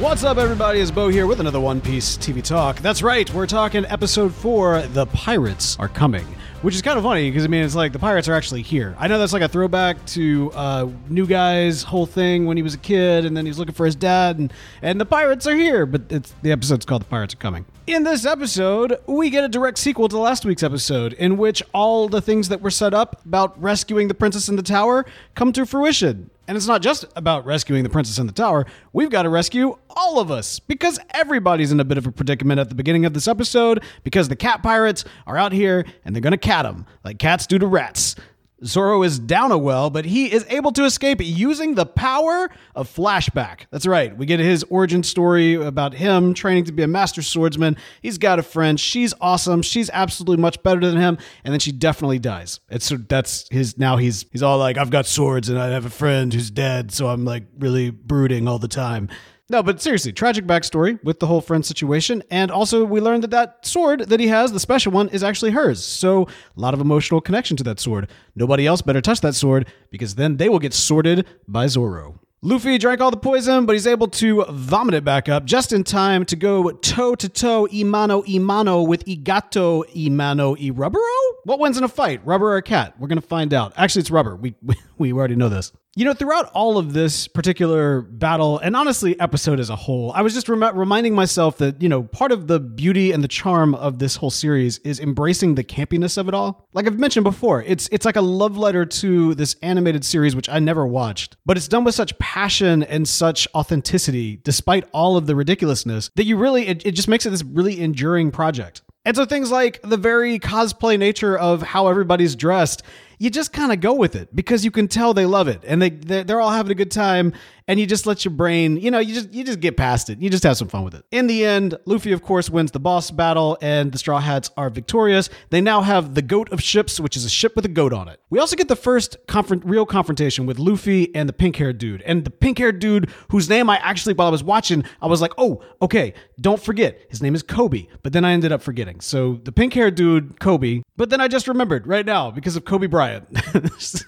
What's up, everybody? It's Bo here with another One Piece TV talk. That's right, we're talking episode four The Pirates Are Coming. Which is kind of funny because I mean, it's like the pirates are actually here. I know that's like a throwback to uh, New Guy's whole thing when he was a kid and then he's looking for his dad, and, and the pirates are here, but it's the episode's called The Pirates Are Coming. In this episode, we get a direct sequel to last week's episode, in which all the things that were set up about rescuing the princess in the tower come to fruition. And it's not just about rescuing the princess in the tower. We've got to rescue all of us because everybody's in a bit of a predicament at the beginning of this episode because the cat pirates are out here and they're going to cat them like cats do to rats. Zoro is down a well, but he is able to escape using the power of flashback. That's right. We get his origin story about him training to be a master swordsman. He's got a friend. She's awesome. She's absolutely much better than him, and then she definitely dies. It's so that's his now he's he's all like I've got swords and I have a friend who's dead, so I'm like really brooding all the time. No, but seriously, tragic backstory with the whole friend situation. And also, we learned that that sword that he has, the special one, is actually hers. So, a lot of emotional connection to that sword. Nobody else better touch that sword because then they will get sorted by Zoro. Luffy drank all the poison, but he's able to vomit it back up just in time to go toe to toe, imano imano with Igato imano i rubbero? What wins in a fight, rubber or a cat? We're going to find out. Actually, it's rubber. We, we, already know this. You know, throughout all of this particular battle, and honestly, episode as a whole, I was just rem- reminding myself that, you know, part of the beauty and the charm of this whole series is embracing the campiness of it all. Like I've mentioned before, it's it's like a love letter to this animated series, which I never watched, but it's done with such passion and such authenticity, despite all of the ridiculousness, that you really, it, it just makes it this really enduring project. And so things like the very cosplay nature of how everybody's dressed you just kind of go with it because you can tell they love it and they they're, all having a good time and you just let your brain you know you just you just get past it. You just have some fun with it. In the end luffy of course wins the boss battle and the straw hats are victorious. They now have the goat of ships which is a ship with a goat on it. We also get the first confront, real confrontation with luffy and the pink haired dude and the pink haired dude whose name i actually while i was watching i was like oh okay don't forget his name is Koby." but then i ended up forgetting. So the pink haired dude koby but then i just remembered right now because of kobe bryant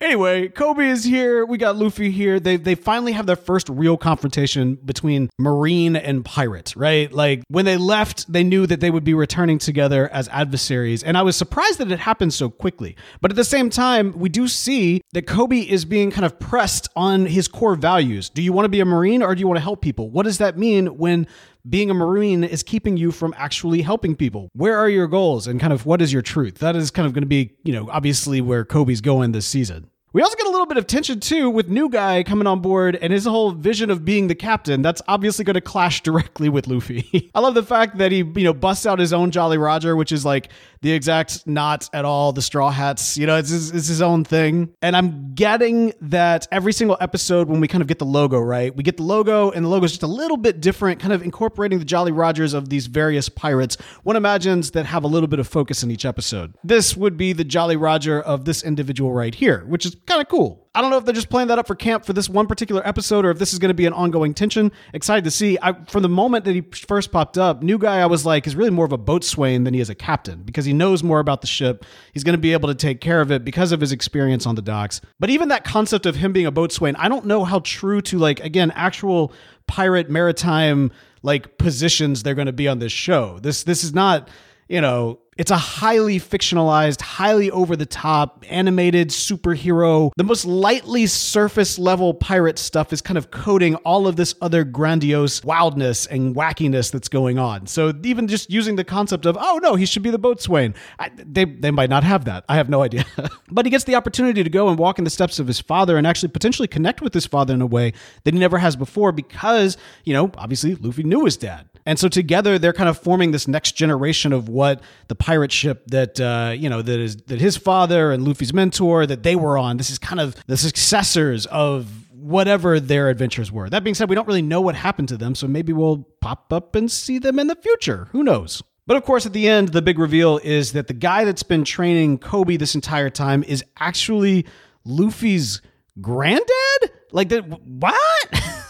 anyway, Koby is here. We got Luffy here. They they finally have their first real confrontation between Marine and pirate, right? Like when they left, they knew that they would be returning together as adversaries, and I was surprised that it happened so quickly. But at the same time, we do see that Koby is being kind of pressed on his core values. Do you want to be a Marine or do you want to help people? What does that mean when being a Marine is keeping you from actually helping people. Where are your goals and kind of what is your truth? That is kind of going to be, you know, obviously where Koby's going this season. We also get a little bit of tension too with new guy coming on board and his whole vision of being the captain. That's obviously going to clash directly with Luffy. I love the fact that he, you know, busts out his own Jolly Roger, which is like the exact not at all the Straw Hats. You know, it's his, it's his own thing. And I'm getting that every single episode when we kind of get the logo right, we get the logo and the logo is just a little bit different, kind of incorporating the Jolly Rogers of these various pirates. One imagines that have a little bit of focus in each episode. This would be the Jolly Roger of this individual right here, which is kind of cool. I don't know if they're just playing that up for camp for this one particular episode or if this is going to be an ongoing tension. Excited to see. I, from the moment that he first popped up, new guy I was like is really more of a boatswain than he is a captain because he knows more about the ship. He's going to be able to take care of it because of his experience on the docks. But even that concept of him being a boatswain, I don't know how true to like again actual pirate maritime like positions they're going to be on this show. This this is not you know it's a highly fictionalized, highly over the top, animated superhero. The most lightly surface level pirate stuff is kind of coding all of this other grandiose wildness and wackiness that's going on. So even just using the concept of, oh no, he should be the boatswain, I, they, they might not have that. I have no idea. but he gets the opportunity to go and walk in the steps of his father and actually potentially connect with his father in a way that he never has before because, you know, obviously Luffy knew his dad. And so together they're kind of forming this next generation of what the pirate ship that uh, you know that is that his father and Luffy's mentor that they were on. This is kind of the successors of whatever their adventures were. That being said, we don't really know what happened to them, so maybe we'll pop up and see them in the future. Who knows? But of course, at the end, the big reveal is that the guy that's been training Koby this entire time is actually Luffy's granddad? Like that what?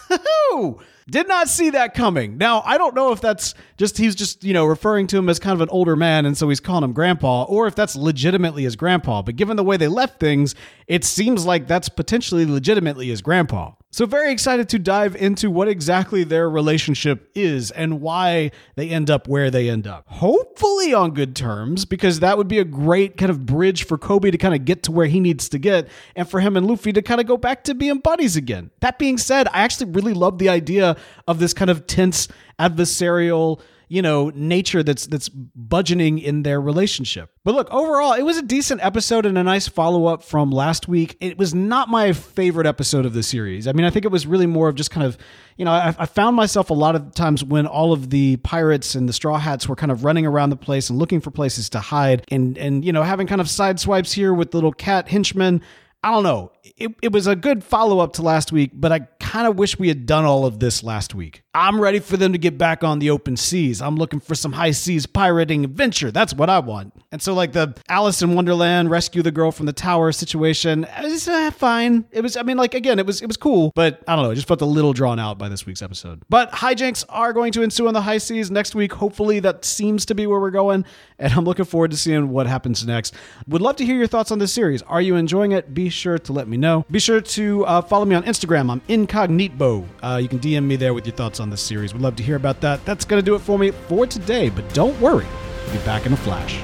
Did not see that coming. Now, I don't know if that's just he's just, you know, referring to him as kind of an older man and so he's calling him grandpa or if that's legitimately his grandpa. But given the way they left things, it seems like that's potentially legitimately his grandpa. So, very excited to dive into what exactly their relationship is and why they end up where they end up. Hopefully, on good terms, because that would be a great kind of bridge for Koby to kind of get to where he needs to get and for him and Luffy to kind of go back to being buddies again. That being said, I actually really love the idea of this kind of tense adversarial you know nature that's that's budgeting in their relationship. But look overall it was a decent episode and a nice follow-up from last week. It was not my favorite episode of the series. I mean i think it was really more of just kind of you know i, I found myself a lot of times when all of the pirates and the straw hats were kind of running around the place and looking for places to hide and and you know having kind of side swipes here with little cat henchmen. I don't know. It, it was a good follow up to last week, but I kind of wish we had done all of this last week. I'm ready for them to get back on the open seas. I'm looking for some high seas pirating adventure. That's what I want. And so, like the Alice in Wonderland rescue the girl from the tower situation, it's uh, fine. It was, I mean, like again, it was it was cool, but I don't know. It just felt a little drawn out by this week's episode. But hijinks are going to ensue on the high seas next week. Hopefully, that seems to be where we're going, and I'm looking forward to seeing what happens next. Would love to hear your thoughts on this series. Are you enjoying it? Be sure to let me know. Be sure to uh, follow me on Instagram. I'm incognito. Uh, you can DM me there with your thoughts on this series. We'd love to hear about that. That's going to do it for me for today, but don't worry, we'll be back in a flash.